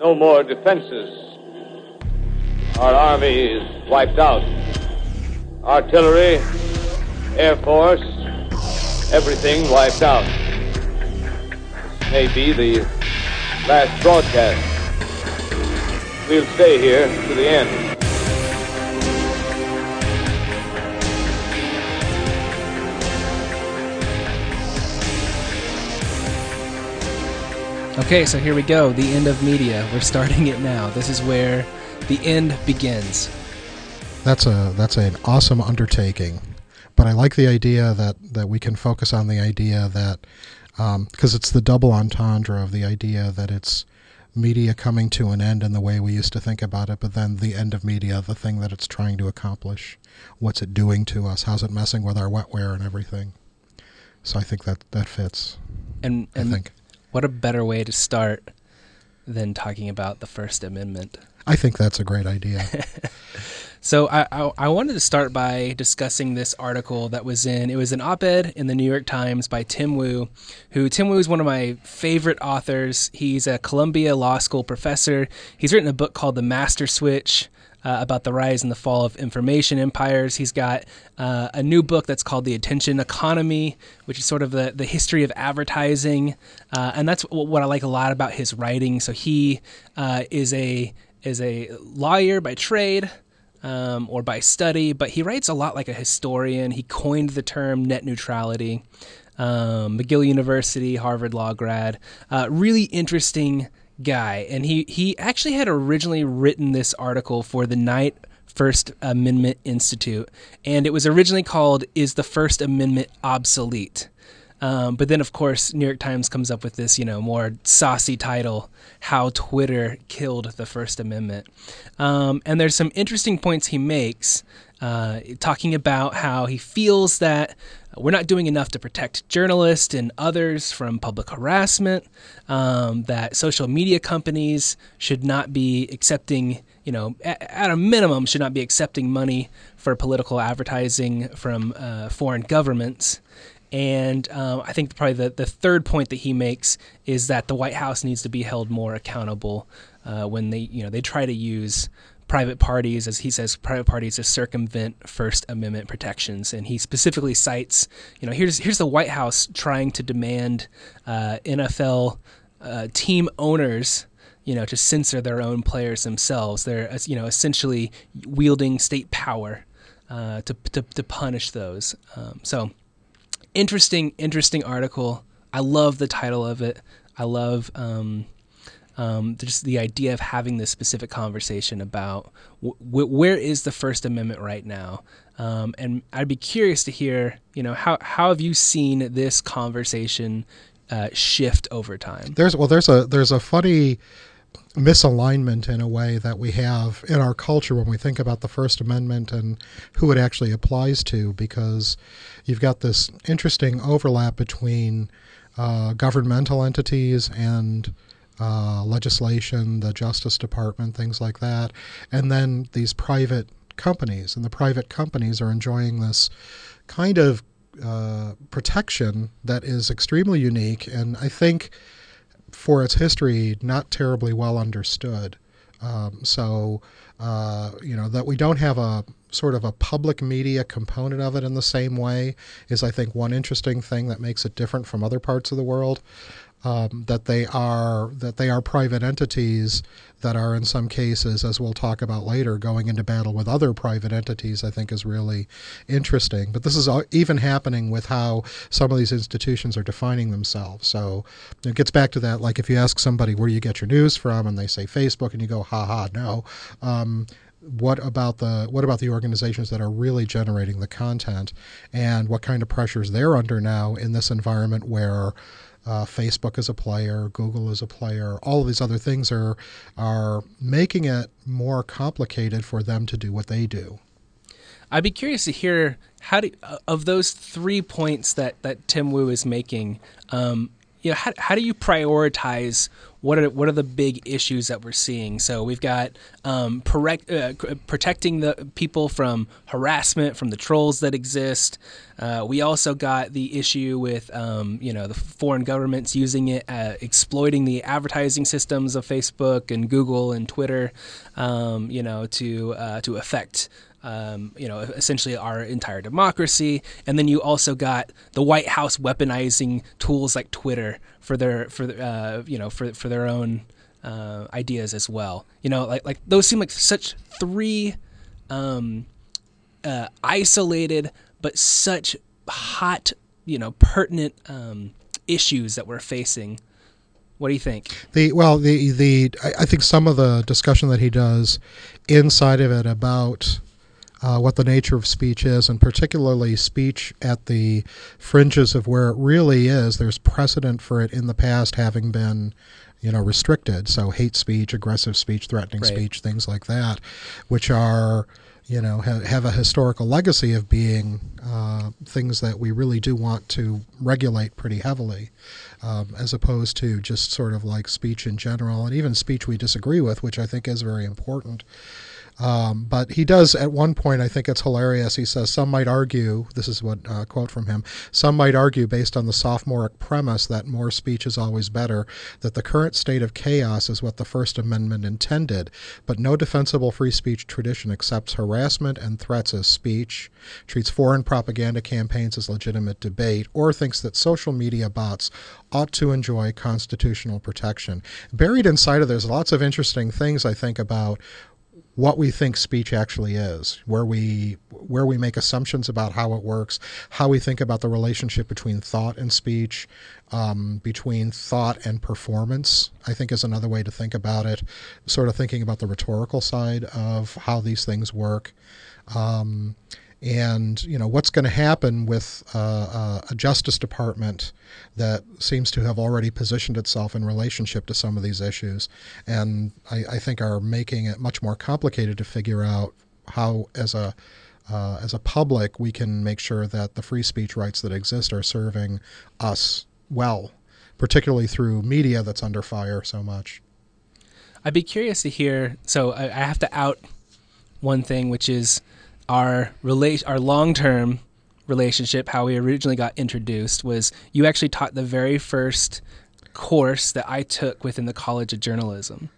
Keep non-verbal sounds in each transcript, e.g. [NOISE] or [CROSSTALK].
no more defenses. Our army is wiped out. Artillery, Air Force, everything wiped out. May be the last broadcast. We'll stay here to the end. Okay, so here we go. The end of media. We're starting it now. This is where the end begins. That's a that's an awesome undertaking, but I like the idea that that we can focus on the idea that because um, it's the double entendre of the idea that it's media coming to an end in the way we used to think about it, but then the end of media, the thing that it's trying to accomplish, what's it doing to us, how's it messing with our wetware and everything. So I think that that fits. And, and I think what a better way to start than talking about the First Amendment? I think that's a great idea. [LAUGHS] so I, I, I wanted to start by discussing this article that was in it was an op-ed in the New York Times by Tim Wu, who Tim Wu is one of my favorite authors. He's a Columbia Law School professor. He's written a book called The Master Switch uh, about the rise and the fall of information empires. He's got uh, a new book that's called The Attention Economy, which is sort of the, the history of advertising. Uh, and that's what I like a lot about his writing. So he uh, is a is a lawyer by trade. Um, or by study, but he writes a lot like a historian. He coined the term net neutrality. Um, McGill University, Harvard Law grad. Uh, really interesting guy, and he he actually had originally written this article for the Knight First Amendment Institute, and it was originally called "Is the First Amendment Obsolete?" Um, but then, of course, New York Times comes up with this, you know, more saucy title, "How Twitter Killed the First Amendment," um, and there's some interesting points he makes, uh, talking about how he feels that we're not doing enough to protect journalists and others from public harassment. Um, that social media companies should not be accepting, you know, at, at, a minimum, should not be accepting money for political advertising from uh, foreign governments. And uh, I think probably the, the third point that he makes is that the White House needs to be held more accountable uh, when they, you know, they try to use private parties, as he says, private parties to circumvent First Amendment protections. And he specifically cites, you know, here's here's the White House trying to demand uh, NFL uh, team owners you know, to censor their own players themselves. They're, you know, essentially wielding state power uh, to, to, to punish those. Um, so, interesting, interesting article. I love the title of it. I love um, um, just the idea of having this specific conversation about w- where is the First Amendment right now, um, and I'd be curious to hear, you know, how how have you seen this conversation uh, shift over time? There's well, there's a there's a funny misalignment in a way that we have in our culture when we think about the First Amendment and who it actually applies to, because you've got this interesting overlap between uh, governmental entities and uh, legislation, the Justice Department, things like that, and then these private companies. And the private companies are enjoying this kind of uh, protection that is extremely unique and I think for its history not terribly well understood. Um, so, uh, you know, that we don't have a sort of a public media component of it in the same way is, I think, one interesting thing that makes it different from other parts of the world um, that they are that they are private entities that are in some cases, as we'll talk about later, going into battle with other private entities. I think is really interesting. But this is even happening with how some of these institutions are defining themselves. So it gets back to that. Like if you ask somebody where you get your news from, and they say Facebook, and you go, ha ha, no. Um, what about the what about the organizations that are really generating the content and what kind of pressures they're under now in this environment where uh, Facebook is a player, Google is a player. All of these other things are are making it more complicated for them to do what they do. I'd be curious to hear how do uh, of those three points that that Tim Wu is making. Um, you know, how, how do you prioritize what are what are the big issues that we're seeing. So we've got um, uh, protecting the people from harassment from the trolls that exist. Uh, we also got the issue with um, you know the foreign governments using it, uh, exploiting the advertising systems of Facebook and Google and Twitter, um, you know, to uh, to affect um, you know, essentially our entire democracy. And then you also got the White House weaponizing tools like Twitter for their for uh, you know for for their own uh, ideas as well. You know, like like those seem like such three um, uh, isolated but such hot, you know, pertinent um, issues that we're facing. What do you think? The well, the the I think some of the discussion that he does inside of it about uh, what the nature of speech is, and particularly speech at the fringes of where it really is. There's precedent for it in the past having been, you know, restricted. So hate speech, aggressive speech, threatening right. speech, things like that, which are you know, have, have a historical legacy of being uh, things that we really do want to regulate pretty heavily, um, as opposed to just sort of like speech in general, and even speech we disagree with, which I think is very important. Um, but he does at one point, I think it's hilarious. He says, Some might argue, this is what uh, quote from him, some might argue based on the sophomoric premise that more speech is always better, that the current state of chaos is what the First Amendment intended. But no defensible free speech tradition accepts harassment and threats as speech, treats foreign propaganda campaigns as legitimate debate, or thinks that social media bots ought to enjoy constitutional protection. Buried inside of there's lots of interesting things I think about what we think speech actually is, where we where we make assumptions about how it works, how we think about the relationship between thought and speech, um, between thought and performance. I think is another way to think about it. Sort of thinking about the rhetorical side of how these things work. Um, and you know what's going to happen with uh, uh, a justice department that seems to have already positioned itself in relationship to some of these issues? And I, I think are making it much more complicated to figure out how as a uh, as a public we can make sure that the free speech rights that exist are serving us well particularly through media that's under fire so much. I'd be curious to hear so i, I have to out one thing which is our relate our long term relationship, how we originally got introduced, was you actually taught the very first course that I took within the College of Journalism.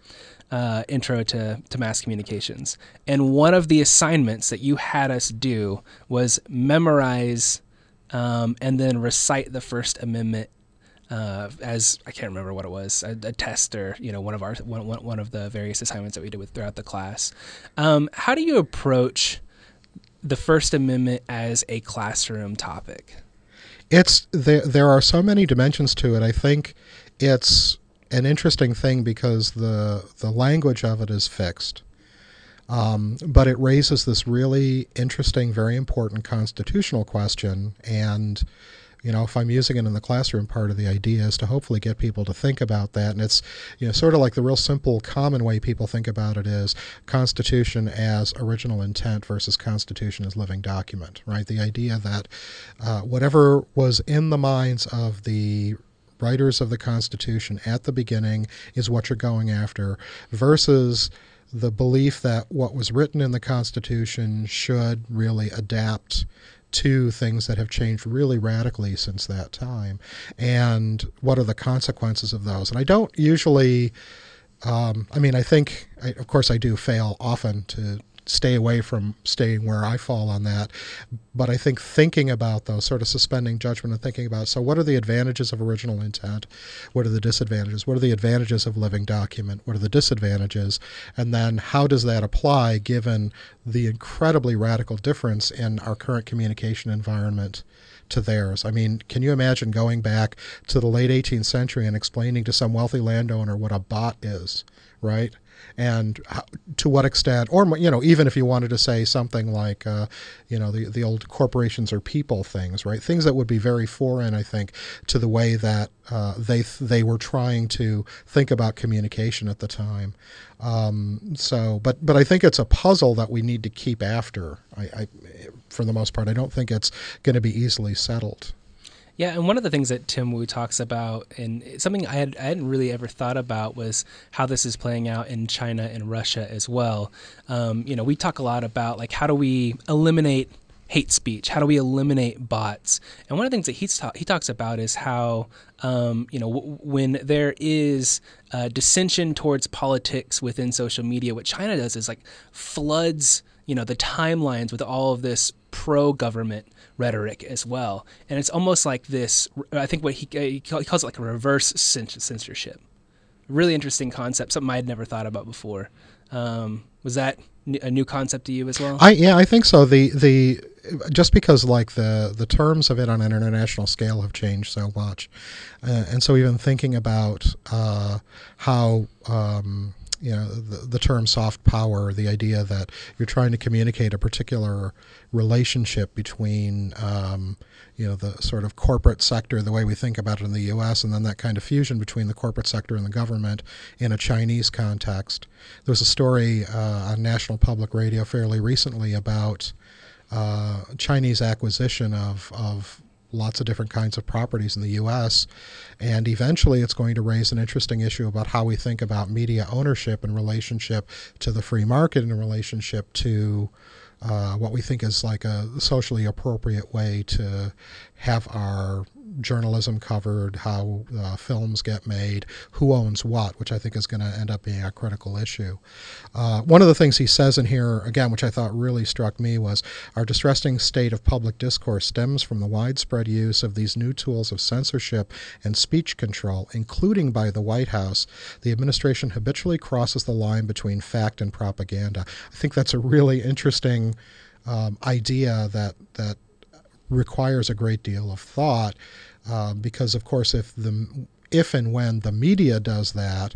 Uh, intro to, to mass communications. And one of the assignments that you had us do was memorize um, and then recite the First Amendment uh, as I can't remember what it was, a, a, test or you know one of our one, one of the various assignments that we did with throughout the class. Um, how do you approach the First Amendment as a classroom topic? It's there. There are so many dimensions to it. I think it's an interesting thing because the the language of it is fixed, um, but it raises this really interesting, very important constitutional question and you know, if I'm using it in the classroom, part of the idea is to hopefully get people to think about that. And it's, you know, sort of like the real simple, common way people think about it is Constitution as original intent versus Constitution as living document, right? The idea that uh, whatever was in the minds of the writers of the Constitution at the beginning is what you're going after versus the belief that what was written in the Constitution should really adapt to things that have changed really radically since that time, and what are the consequences of those. And I don't usually, um, I mean, I think, I, of course, I do fail often to stay away from staying where I fall on that. But I think thinking about those, sort of suspending judgment and thinking about so what are the advantages of original intent? What are the disadvantages? What are the advantages of living document? What are the disadvantages? And then how does that apply given the incredibly radical difference in our current communication environment? to theirs. I mean, can you imagine going back to the late 18th century and explaining to some wealthy landowner what a bot is, right? And how, to what extent, or you know, even if you wanted to say something like, uh, you know, the the old corporations or people things, right? Things that would be very foreign, I think, to the way that uh, they they were trying to think about communication at the time. Um, so, but but I think it's a puzzle that we need to keep after. I, I for the most part, I don't think it's going to be easily settled. Yeah, and one of the things that Tim Wu talks about, and something I, had, I hadn't really ever thought about, was how this is playing out in China and Russia as well. Um, you know, we talk a lot about like how do we eliminate hate speech? How do we eliminate bots? And one of the things that he's ta- he talks about is how um, you know w- when there is uh, dissension towards politics within social media, what China does is like floods you know the timelines with all of this pro government rhetoric as well, and it's almost like this. I think what he, he calls it like a reverse censorship. Really interesting concept, something I had never thought about before. Um, was that a new concept to you as well? I yeah, I think so. The the just because like the the terms of it on an international scale have changed so much, uh, and so even thinking about uh, how. Um, you know the, the term soft power the idea that you're trying to communicate a particular relationship between um, you know the sort of corporate sector the way we think about it in the US and then that kind of fusion between the corporate sector and the government in a Chinese context. There was a story uh, on National Public Radio fairly recently about uh, Chinese acquisition of, of lots of different kinds of properties in the U.S. And eventually, it's going to raise an interesting issue about how we think about media ownership in relationship to the free market, in relationship to uh, what we think is like a socially appropriate way to have our journalism covered, how uh, films get made, who owns what, which I think is going to end up being a critical issue. Uh, one of the things he says in here, again, which I thought really struck me, was our distressing state of public discourse stems from the widespread use of these new tools of censorship and speech control, including by the White House. The administration habitually crosses the line between fact and propaganda. I think that's a really interesting um, idea that that requires a great deal of thought uh, because, of course, if the if and when the media does that,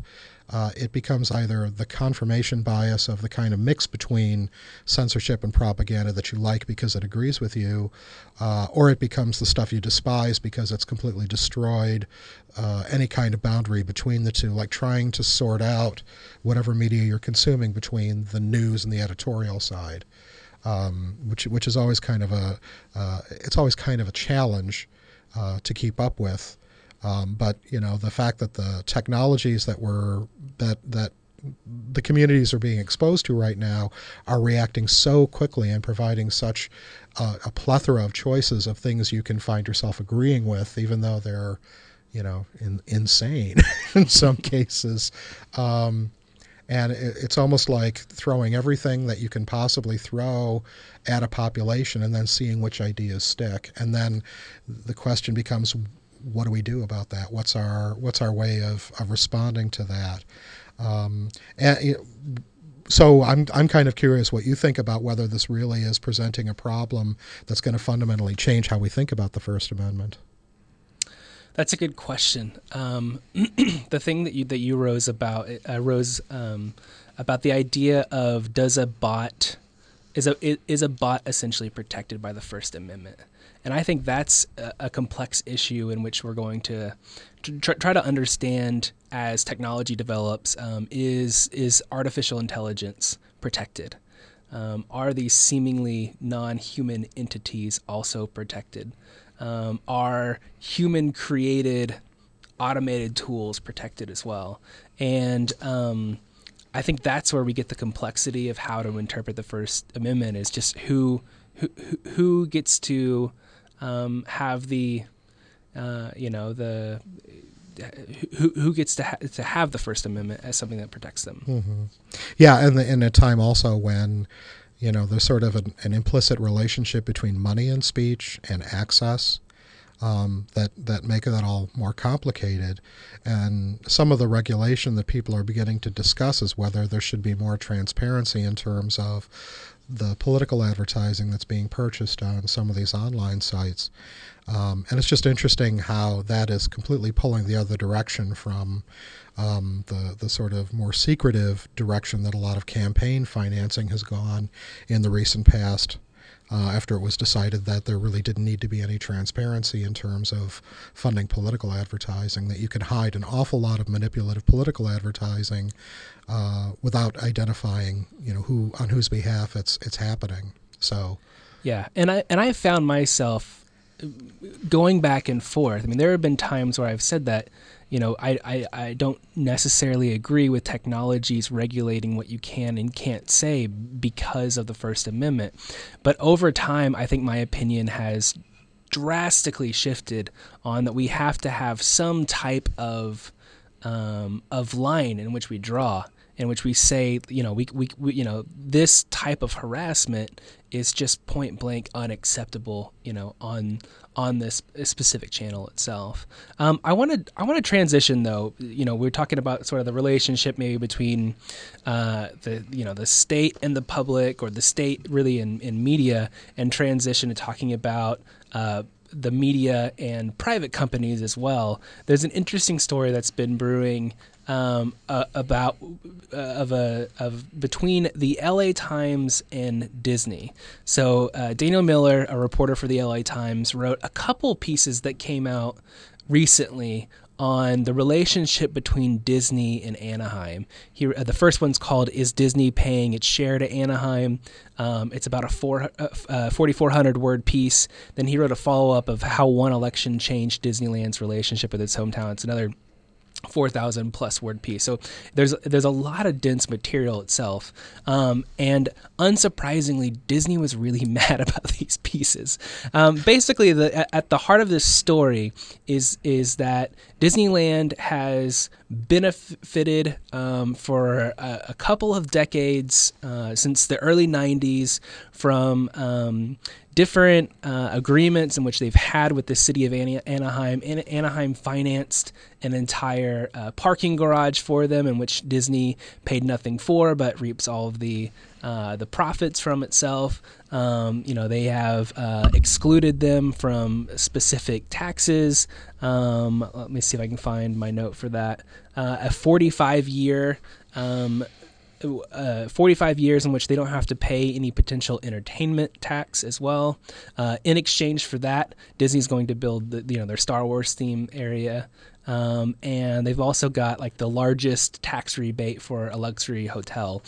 uh, it becomes either the confirmation bias of the kind of mix between censorship and propaganda that you like because it agrees with you, uh, or it becomes the stuff you despise because it's completely destroyed uh, any kind of boundary between the two, like trying to sort out whatever media you're consuming between the news and the editorial side um, which which is always kind of a uh, it's always kind of a challenge uh, to keep up with. Um, but you know the fact that the technologies that were that that the communities are being exposed to right now are reacting so quickly and providing such a plethora of choices of things you can find yourself agreeing with, even though they're, you know, in, insane [LAUGHS] in some cases. Um, and it's almost like throwing everything that you can possibly throw at a population and then seeing which ideas stick. And then the question becomes what do we do about that? What's our what's our way of, of responding to that? Um, and so I'm I'm kind of curious what you think about whether this really is presenting a problem that's going to fundamentally change how we think about the First Amendment. That's a good question. Um, [CLEARS THROAT] the thing that you that you rose about uh, rose um, about the idea of does a bot is a is a bot essentially protected by the First Amendment, and I think that's a, a complex issue in which we're going to try, try to understand as technology develops. Um, is is artificial intelligence protected? Um, are these seemingly non-human entities also protected? Um, are human created automated tools protected as well. And um, I think that's where we get the complexity of how to interpret the First Amendment is just who who who gets to um, have the uh, you know the who who gets to ha- to have the First Amendment as something that protects them. Mm-hmm. Yeah, and in a time also when you know, there's sort of an, an implicit relationship between money and speech and access um, that that make that all more complicated. And some of the regulation that people are beginning to discuss is whether there should be more transparency in terms of the political advertising that's being purchased on some of these online sites. Um, and it's just interesting how that is completely pulling the other direction from um, the the sort of more secretive direction that a lot of campaign financing has gone in the recent past. Uh, after it was decided that there really didn't need to be any transparency in terms of funding political advertising, that you could hide an awful lot of manipulative political advertising uh, without identifying, you know, who on whose behalf it's it's happening. So, yeah, and I and I found myself going back and forth. I mean, there have been times where I've said that, you know, I, I, I don't necessarily agree with technologies regulating what you can and can't say because of the First Amendment. But over time, I think my opinion has drastically shifted on that we have to have some type of um, of line in which we draw in which we say, you know, we, we, we, you know, this type of harassment is just point blank unacceptable, you know, on on this specific channel itself. Um, I want to I want to transition though. You know, we are talking about sort of the relationship maybe between uh, the you know the state and the public, or the state really in, in media, and transition to talking about. Uh, the media and private companies as well. There's an interesting story that's been brewing um, uh, about uh, of a of between the L.A. Times and Disney. So uh, Daniel Miller, a reporter for the L.A. Times, wrote a couple pieces that came out recently on the relationship between Disney and Anaheim. Here, uh, the first one's called "Is Disney Paying Its Share to Anaheim?" Um, it's about a four, uh, uh 4,400 word piece. Then he wrote a follow up of how one election changed Disneyland's relationship with its hometown. It's another 4,000 plus word piece. So there's there's a lot of dense material itself, um, and unsurprisingly, Disney was really [LAUGHS] mad about [LAUGHS] these pieces. Um, basically, the, at the heart of this story is is that Disneyland has benefited um, for a, a, couple of decades uh, since the early 90s from um, different uh, agreements in which they've had with the city of Anaheim. Anaheim financed an entire uh, parking garage for them, in which Disney paid nothing for, but reaps all of the uh, the profits from itself. Um, you know, they have uh, excluded them from specific taxes. Um, let me see if I can find my note for that. Uh, a 45 year um, uh, 45 years in which they don't have to pay any potential entertainment tax as well. Uh, in exchange for that, Disney's going to build the, you know their Star Wars theme area, um, and they've also got like the largest tax rebate for a luxury hotel.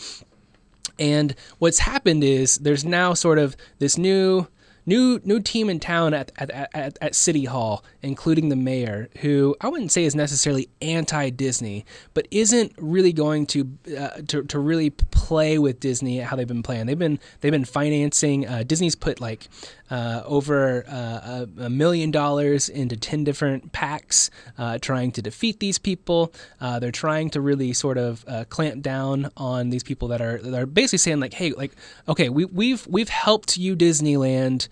And what's happened is there's now sort of this new new new team in town at, at, at, at City Hall, including the mayor, who I wouldn't say is necessarily anti Disney, but isn't really going to, uh, to to really play with Disney how they've been playing. They've been they've been financing. Uh, Disney's put like uh, over uh, a, million dollars into 10 different PACs uh, trying to defeat these people. Uh, they're trying to really sort of uh, clamp down on these people that are, that are basically saying like, hey, like, okay, we, we've, we've helped you Disneyland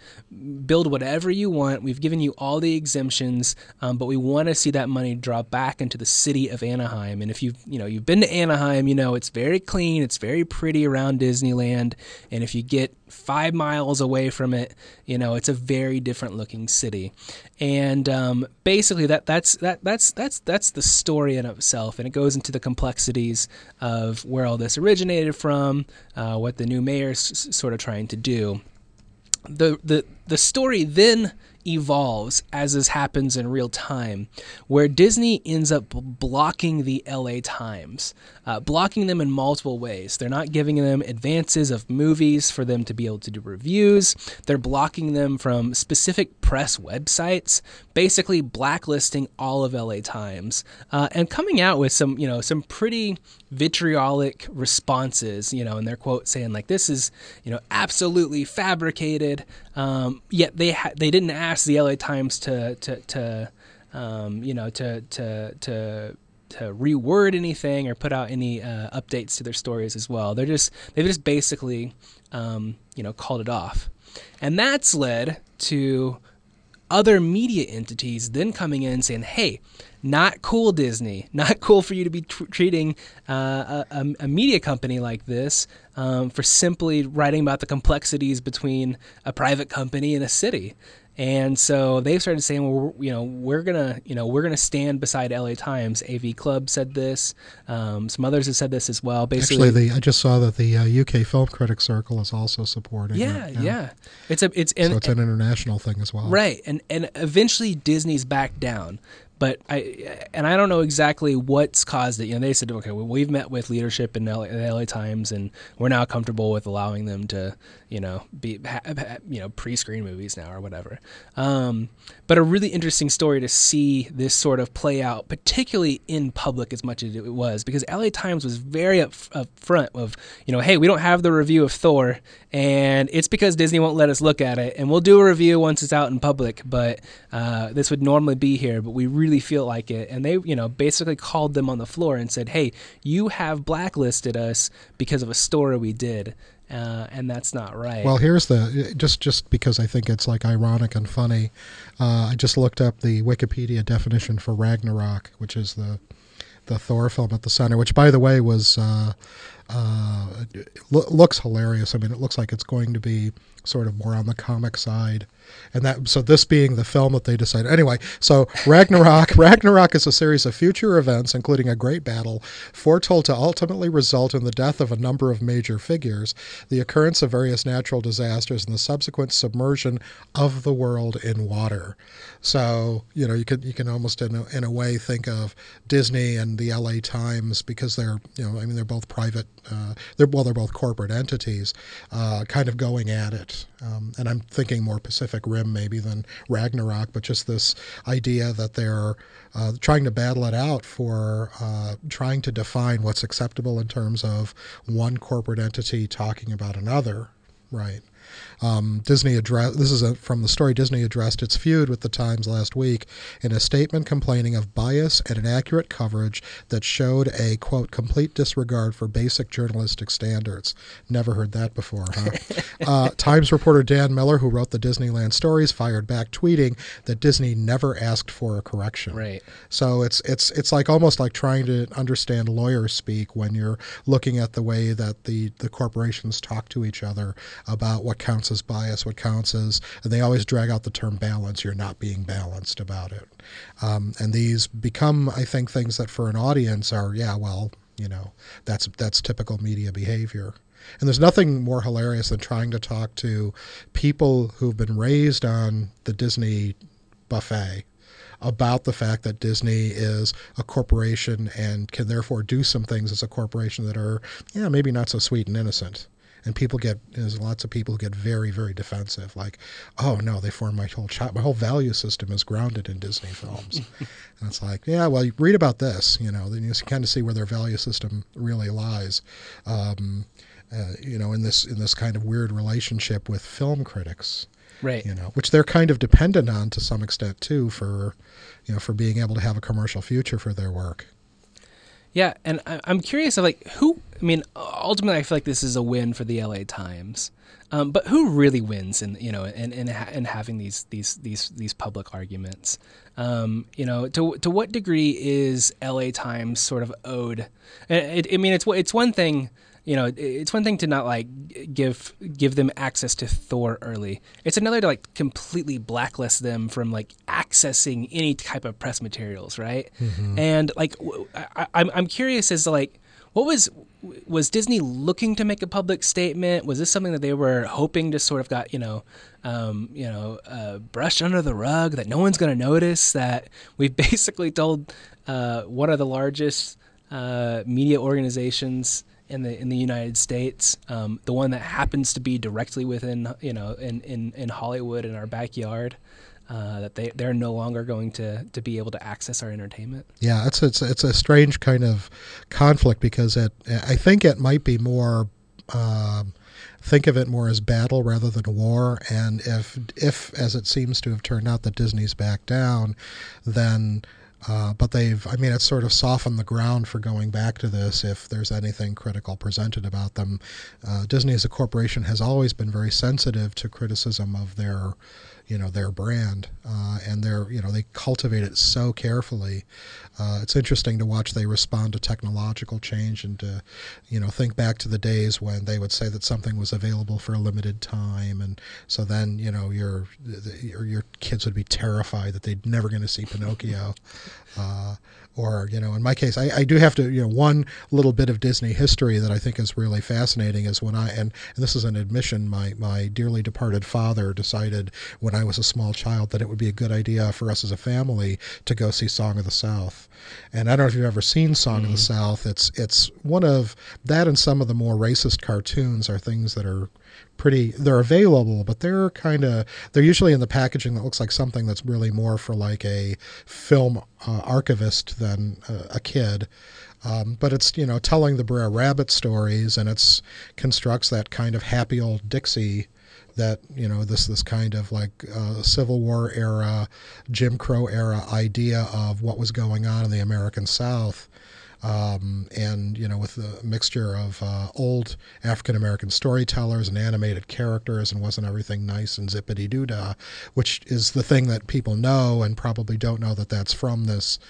build whatever you want. We've given you all the exemptions, um, but we want to see that money drop back into the city of Anaheim. And if you've, you know, you've been to Anaheim, you know, it's very clean. It's very pretty around Disneyland. And if you get five miles away from it, you know, it's a very different looking city. And um, basically, that that's that that's that's that's the story in itself, and it goes into the complexities of where all this originated from, uh, what the new mayor's sort of trying to do. The the the story then evolves as this happens in real time, where Disney ends up blocking the LA Times, uh, blocking them in multiple ways. They're not giving them advances of movies for them to be able to do reviews. They're blocking them from specific press websites, basically blacklisting all of LA Times, uh, and coming out with some, you know, some pretty vitriolic responses, you know, in their quote saying like this is, you know, absolutely fabricated. Um, yet they ha- they didn't ask the LA Times to to to um, you know to to to to reword anything or put out any uh, updates to their stories as well. They're just they've just basically um, you know called it off, and that's led to other media entities then coming in and saying, "Hey, not cool, Disney. [LAUGHS] Not cool for you to be tr- treating uh, a, a, media company like this um, for simply writing about the complexities between a private company and a city." And so they've started saying, well, you know, we're gonna, you know, we're gonna stand beside LA Times. AV Club said this. Um, some others have said this as well. Basically, actually, the, I just saw that the uh, UK Film Critics Circle is also supporting. Yeah, it, yeah, yeah. It's a, it's, so it's an international thing as well, right? And and eventually Disney's backed down, but I and I don't know exactly what's caused it. You know, they said, okay, well, we've met with leadership in LA, the LA Times, and we're now comfortable with allowing them to, you know, be ha, ha, you know pre-screen movies now or whatever. Um, but a really interesting story to see this sort of play out, particularly in public as much as it was, because LA Times was very up, up front of, you know, hey, we don't have the review of Thor, and it's because Disney won't let us look at it, and we'll do a review once it's out in public, but uh, this would normally be here, but we really feel like it, and they, you know, basically called them on the floor and said, hey, you have blacklisted us because of a story we did. Uh, and that's not right. Well, here's the just just because I think it's like ironic and funny. Uh, I just looked up the Wikipedia definition for Ragnarok, which is the the Thor film at the center, which by the way was uh, uh, lo- looks hilarious. I mean, it looks like it's going to be sort of more on the comic side and that so this being the film that they decided anyway so ragnarok [LAUGHS] ragnarok is a series of future events including a great battle foretold to ultimately result in the death of a number of major figures the occurrence of various natural disasters and the subsequent submersion of the world in water. So you know you can you can almost in a, in a way think of disney and the la times because they're you know i mean they're both private uh, they're well they're both corporate entities uh, kind of going at it. Um, and i'm thinking more pacific Pacific Rim maybe than Ragnarok, but just this idea that they're uh, trying to battle it out for uh, trying to define what's acceptable in terms of one corporate entity talking about another, right? Um, Disney addressed this is a, from the story. Disney addressed its feud with the Times last week in a statement complaining of bias and inaccurate coverage that showed a quote complete disregard for basic journalistic standards. Never heard that before, huh? [LAUGHS] uh, Times reporter Dan Miller, who wrote the Disneyland stories, fired back, tweeting that Disney never asked for a correction. Right. So it's it's it's like almost like trying to understand lawyer speak when you're looking at the way that the the corporations talk to each other about what counts as bias, what counts as, and they always drag out the term balance. You're not being balanced about it. Um, and these become, I think, things that for an audience are, yeah, well, you know, that's that's typical media behavior. And there's nothing more hilarious than trying to talk to people who've been raised on the Disney buffet about the fact that Disney is a corporation and can therefore do some things as a corporation that are, yeah, maybe not so sweet and innocent and people get there's lots of people who get very very defensive like oh no they form my whole child my whole value system is grounded in disney films. [LAUGHS] And it's like yeah well you read about this you know then you kind of see where their value system really lies um, uh, you know in this in this kind of weird relationship with film critics. Right. You know which they're kind of dependent on to some extent too for you know for being able to have a commercial future for their work yeah, and I, am curious of like who. I mean, ultimately, I feel like this is a win for the LA Times. Um, but who really wins in you know in in, in having these these these these public arguments? Um, you know, to to what degree is LA Times sort of owed? It, I mean, it's it's one thing you know, it's one thing to not like give give them access to Thor early. It's another to like completely blacklist them from like accessing any type of press materials, right? Mm-hmm. And like, I, I'm I'm curious as to like, what was was Disney looking to make a public statement? Was this something that they were hoping to sort of got you know, um, you know, uh, brushed under the rug that no one's going to notice that we [LAUGHS] basically told uh, one of the largest uh, media organizations in the in the United States, um, the one that happens to be directly within you know in in, in Hollywood in our backyard. Uh, that they they're no longer going to to be able to access our entertainment. Yeah, it's it's it's a strange kind of conflict because it I think it might be more. Um, think of it more as battle rather than war. And if, if as it seems to have turned out, that Disney's back down, then uh, but they've, I mean, it's sort of softened the ground for going back to this if there's anything critical presented about them. Uh, Disney as a corporation has always been very sensitive to criticism of their you know their brand uh, and they're you know they cultivate it so carefully uh, it's interesting to watch they respond to technological change and to you know think back to the days when they would say that something was available for a limited time and so then you know your your, your kids would be terrified that they'd never going to see Pinocchio [LAUGHS] uh, or you know in my case I, I do have to you know one little bit of disney history that i think is really fascinating is when i and, and this is an admission my my dearly departed father decided when I was a small child that it would be a good idea for us as a family to go see Song of the South. And I don't know if you've ever seen Song of the South. It's it's one of that and some of the more racist cartoons are things that are pretty they're available but they're kind of they're usually in the packaging that looks like something that's really more for like a film uh, archivist than uh, a kid um, but it's you know telling the Brer Rabbit stories, and it's constructs that kind of happy old Dixie that you know this this kind of like uh, Civil War era, Jim Crow era idea of what was going on in the American South. Um, and you know, with a mixture of uh, old African American storytellers and animated characters, and wasn't everything nice and zippity doo dah, which is the thing that people know and probably don't know that that's from this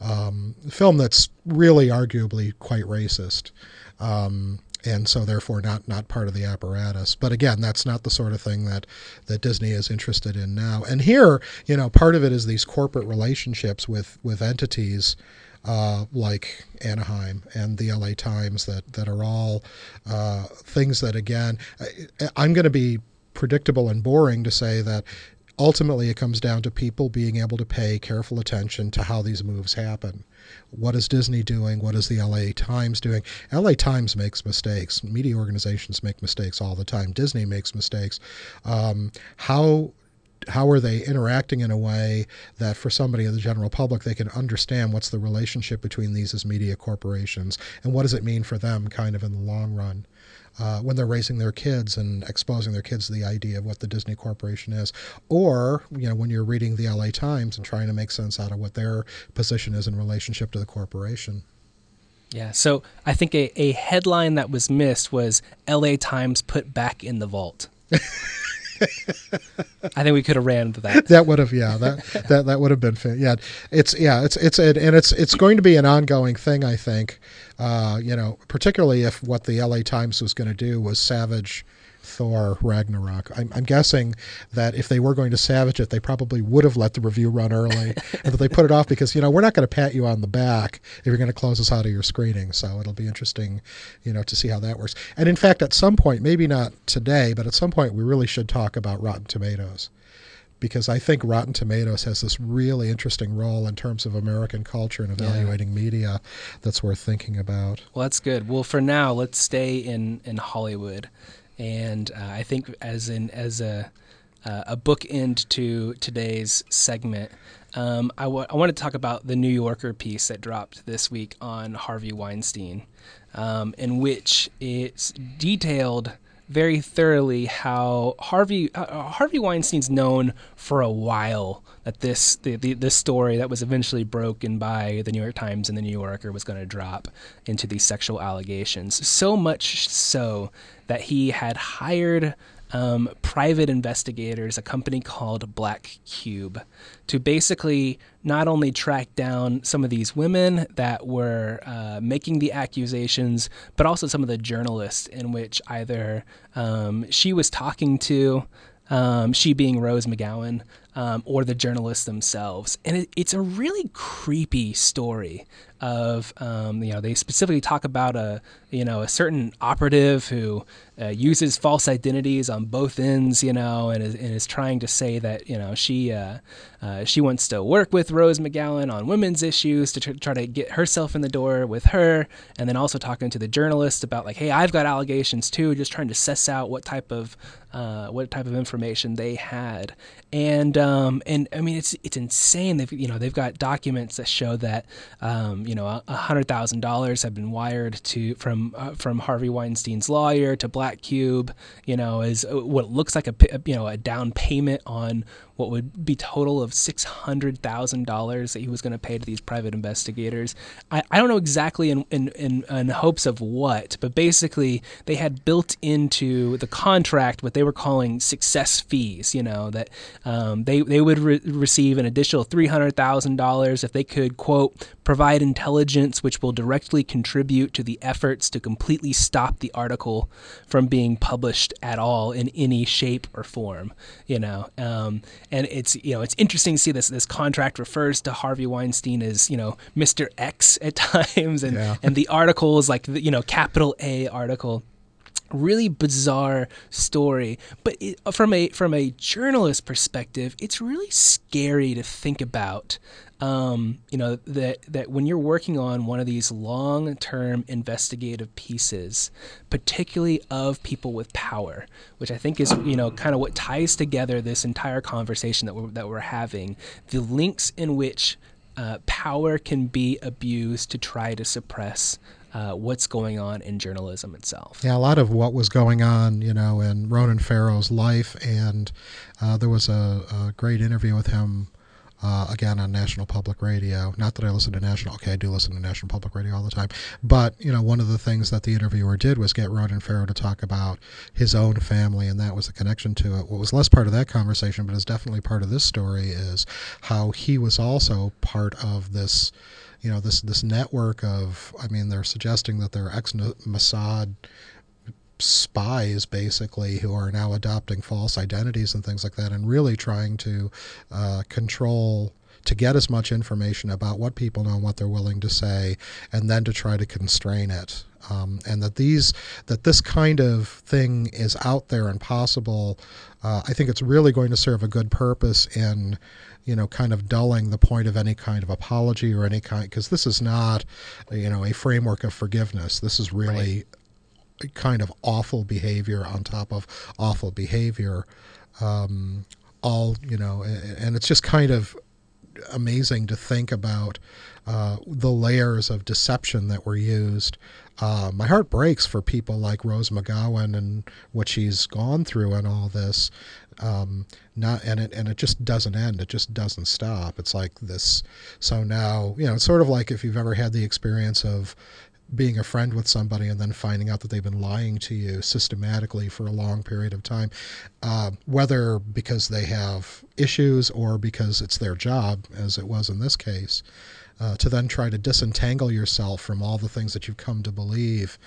um, film that's really arguably quite racist. Um, and so therefore not not part of the apparatus. But again, that's not the sort of thing that that Disney is interested in now. And here, you know, part of it is these corporate relationships with with entities uh, like Anaheim and the LA Times that that are all uh, things that again I, I'm going to be predictable and boring to say that ultimately it comes down to people being able to pay careful attention to how these moves happen. What is Disney doing? What is the LA Times doing? LA Times makes mistakes. Media organizations make mistakes all the time. Disney makes mistakes. Um, how how are they interacting in a way that for somebody in the general public they can understand what's the relationship between these as media corporations and what does it mean for them kind of in the long run uh, when they're raising their kids and exposing their kids to the idea of what the Disney Corporation is, or you know when you're reading the LA Times and trying to make sense out of what their position is in relationship to the corporation. Yeah, so I think a, a headline that was missed was LA Times put back in the vault. [LAUGHS] I think we could have ran that. That would have, yeah, that that that would have been, yeah. It's yeah, it's it's it, and it's it's going to be an ongoing thing. I think, uh, you know, particularly if what the L.A. Times was going to do was savage Thor Ragnarok. I'm, I'm, guessing that if they were going to savage it, they probably would have let the review run early, [LAUGHS] and that they put it off because you know we're not going to pat you on the back if you're going to close us out of your screening. So it'll be interesting, you know, to see how that works. And in fact, at some point, maybe not today, but at some point, we really should talk about Rotten Tomatoes because I think Rotten Tomatoes has this really interesting role in terms of American culture and evaluating yeah. media that's worth thinking about. Well, that's good. Well, for now, let's stay in in Hollywood and uh, I think as in as a uh, a bookend to today's segment, um, I, w- I want to talk about the New Yorker piece that dropped this week on Harvey Weinstein, um, in which it's detailed very thoroughly how Harvey uh, uh, Harvey Weinstein's known for a while that this the, the this story that was eventually broken by the New York Times and the New Yorker was going to drop into these sexual allegations. So much so that he had hired um, private investigators, a company called Black Cube, to basically not only track down some of these women that were uh, making the accusations, but also some of the journalists in which either um, she was talking to, um, she being Rose McGowan, um, or the journalists themselves. And it, it's a really creepy story of um, you know they specifically talk about a you know a certain operative who uh, uses false identities on both ends you know and is, and is trying to say that you know she uh, uh, she wants to work with Rose McGowan on women's issues to tr- try to get herself in the door with her and then also talking to the journalist about like hey I've got allegations too just trying to suss out what type of uh, what type of information they had. And um, and I mean it's it's insane. They've you know they've got documents that show that um, you know, hundred thousand dollars have been wired to from uh, from Harvey Weinstein's lawyer to Black Cube. You know, is uh, what looks like a you know a down payment on what would be total of six hundred thousand dollars that he was going to pay to these private investigators. I, I don't know exactly in, in, in in hopes of what, but basically they had built into the contract what they were calling success fees. You know that um, they they would re- receive an additional three hundred thousand dollars if they could quote provide intelligence which will directly contribute to the efforts to completely stop the article from being published at all in any shape or form. You know, um, and it's you know it's interesting to see this this contract refers to Harvey Weinstein as you know Mr. X at [LAUGHS] times, and yeah. and the article is like you know capital A article really bizarre story but it, from a from a journalist perspective it's really scary to think about um, you know that that when you're working on one of these long-term investigative pieces particularly of people with power which i think is you know kind of what ties together this entire conversation that we're, that we're having the links in which uh, power can be abused to try to suppress uh, what's going on in journalism itself. Yeah, a lot of what was going on, you know, in Ronan Farrow's life, and uh, there was a, a, great interview with him. Uh, again on National Public Radio. Not that I listen to National. Okay, I do listen to National Public Radio all the time. But you know, one of the things that the interviewer did was get Ronan Farrow to talk about his own family, and that was a connection to it. What was less part of that conversation, but is definitely part of this story, is how he was also part of this you know this this network of I mean they're suggesting that they're ex Mossad spies basically who are now adopting false identities and things like that and really trying to uh, control to get as much information about what people know and what they're willing to say and then to try to constrain it um, and that these that this kind of thing is out there and possible uh, i think it's really going to serve a good purpose in you know, kind of dulling the point of any kind of apology or any kind, because this is not, you know, a framework of forgiveness. This is really right. Kind of awful behavior on top of awful behavior. Um, all, you know, and it's just kind of amazing to think about uh, the layers of deception that were used. Uh, my heart breaks for people like Rose McGowan and what she's gone through and all this. Um, not and it and it just doesn't end. It just doesn't stop. It's like this. So now you know, it's sort of like if you've ever had the experience of being a friend with somebody and then finding out that they've been lying to you systematically for a long period of time, uh, whether because they have issues or because it's their job, as it was in this case, uh, to then try to disentangle yourself from all the things that you've come to believe.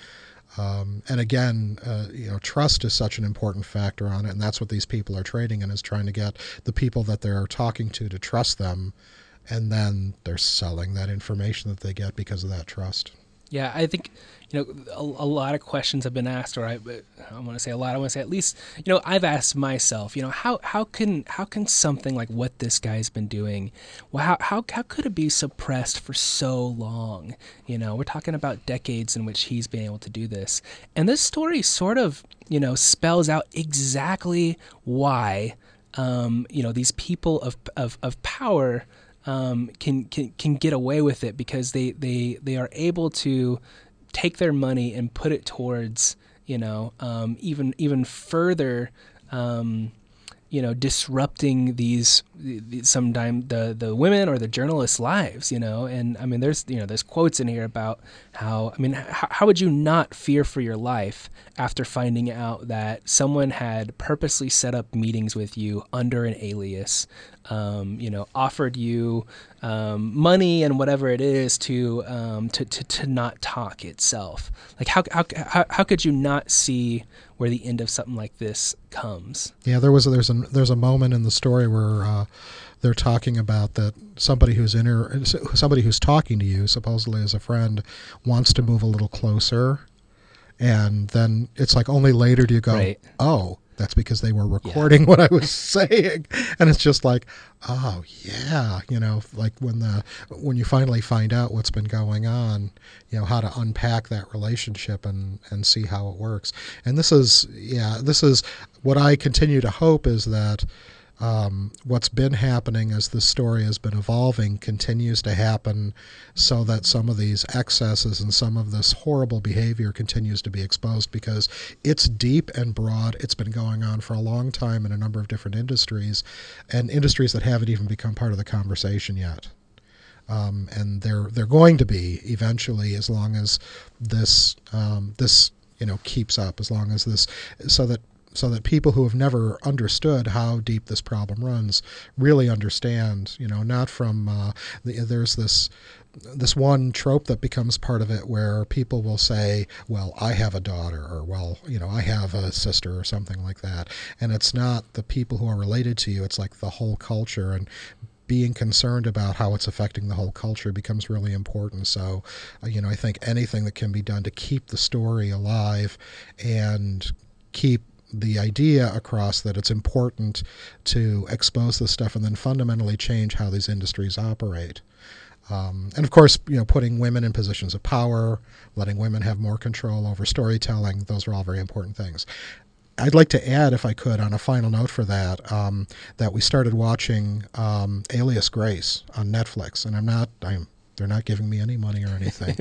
Um, and again, uh, you know, trust is such an important factor on it, and that's what these people are trading in is trying to get the people that they're talking to to trust them, and then they're selling that information that they get because of that trust. Yeah, I think you know a, a lot of questions have been asked, or I, I want to say a lot. I want to say at least you know I've asked myself, you know how how can how can something like what this guy's been doing, well how how how could it be suppressed for so long? You know, we're talking about decades in which he's been able to do this, and this story sort of you know spells out exactly why um, you know these people of of of power um, can, can can get away with it because they they they are able to take their money and put it towards you know um, even even further um, you know disrupting these, sometimes the the women or the journalists lives you know and i mean there's you know there's quotes in here about how i mean how, how would you not fear for your life after finding out that someone had purposely set up meetings with you under an alias um, you know, offered you um, money and whatever it is to, um, to, to to not talk itself. Like how how how could you not see where the end of something like this comes? Yeah, there was a, there's a there's a moment in the story where. Uh, they're talking about that somebody who's in her, somebody who's talking to you, supposedly as a friend, wants to move a little closer, and then it's like only later do you go, right. oh, that's because they were recording yeah. [LAUGHS] what I was saying. And it's just like, oh yeah, you know, like when the when you finally find out what's been going on, you know, how to unpack that relationship and and see how it works. And this is yeah, this is what I continue to hope is that um, what's been happening as the story has been evolving continues to happen so that some of these excesses and some of this horrible behavior continues to be exposed because it's deep and broad. It's been going on for a long time in a number of different industries and industries that haven't even become part of the conversation yet. Um, and they're they're going to be eventually as long as this um, this you know keeps up as long as this so that so that people who have never understood how deep this problem runs really understand. You know, not from uh, the, there's this this one trope that becomes part of it where people will say, "Well, I have a daughter," or "Well, you know, I have a sister," or something like that, and it's not the people who are related to you; it's like the whole culture and being concerned about how it's affecting the whole culture becomes really important. So, uh, you know, I think anything that can be done to keep the story alive and keep the idea across that it's important to expose this stuff and then fundamentally change how these industries operate. Um, and of course, you know, putting women in positions of power, letting women have more control over storytelling, those are all very important things. I'd like to add, if I could, on a final note for that, um, that we started watching um, Alias Grace on Netflix, and I'm not, I'm they're not giving me any money or anything.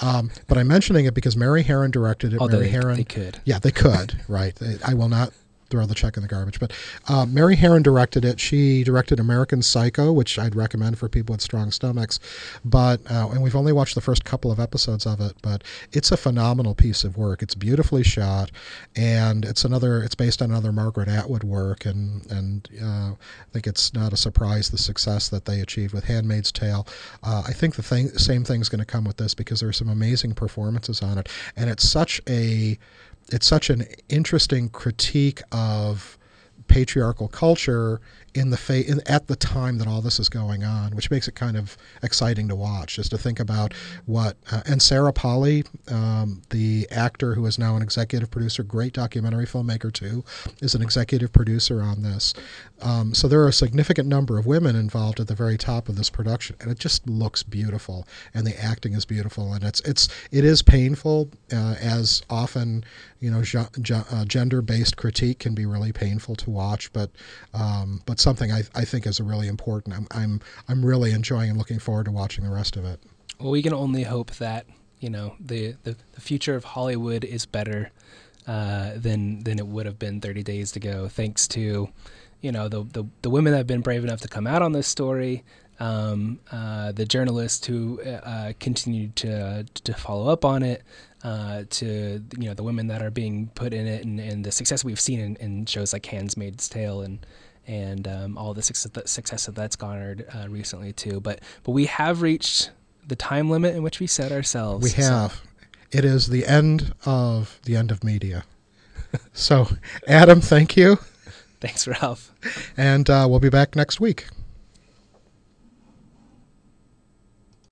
um, but I'm mentioning it because Mary Harron directed it. Although Mary they, Harron, they could. Yeah, they could. right. I will not throw the check in the garbage. But uh, Mary Harron directed it. She directed American Psycho, which I'd recommend for people with strong stomachs. But uh, and we've only watched the first couple of episodes of it, but it's a phenomenal piece of work. It's beautifully shot, and it's another. It's based on another Margaret Atwood work, and and uh, I think it's not a surprise the success that they achieved with *Handmaid's Tale*. Uh, I think the thing, same thing's going to come with this because there are some amazing performances on it, and it's such a it's such an interesting critique of patriarchal culture in the fa- in, at the time that all this is going on, which makes it kind of exciting to watch. Just to think about what uh, and Sarah Polley, um, the actor who is now an executive producer, great documentary filmmaker too, is an executive producer on this. Um, so there are a significant number of women involved at the very top of this production, and it just looks beautiful, and the acting is beautiful, and it's it's it is painful, uh, as often you know uh, gender-based critique can be really painful to watch, but um, but something I, I think is really important. I'm, I'm I'm really enjoying and looking forward to watching the rest of it. Well, we can only hope that you know the the, the future of Hollywood is better uh, than than it would have been 30 days ago, thanks to you know the, the the women that have been brave enough to come out on this story. Um, uh, the journalists who uh, continued to to follow up on it, uh, to you know the women that are being put in it, and, and the success we've seen in, in shows like *Handmaid's Tale* and and um, all the success, that, that's garnered uh, recently too. But but we have reached the time limit in which we set ourselves. We have. So. It is the end of the end of media. so, Adam, thank you. [LAUGHS] Thanks, Ralph. And uh, we'll be back next week.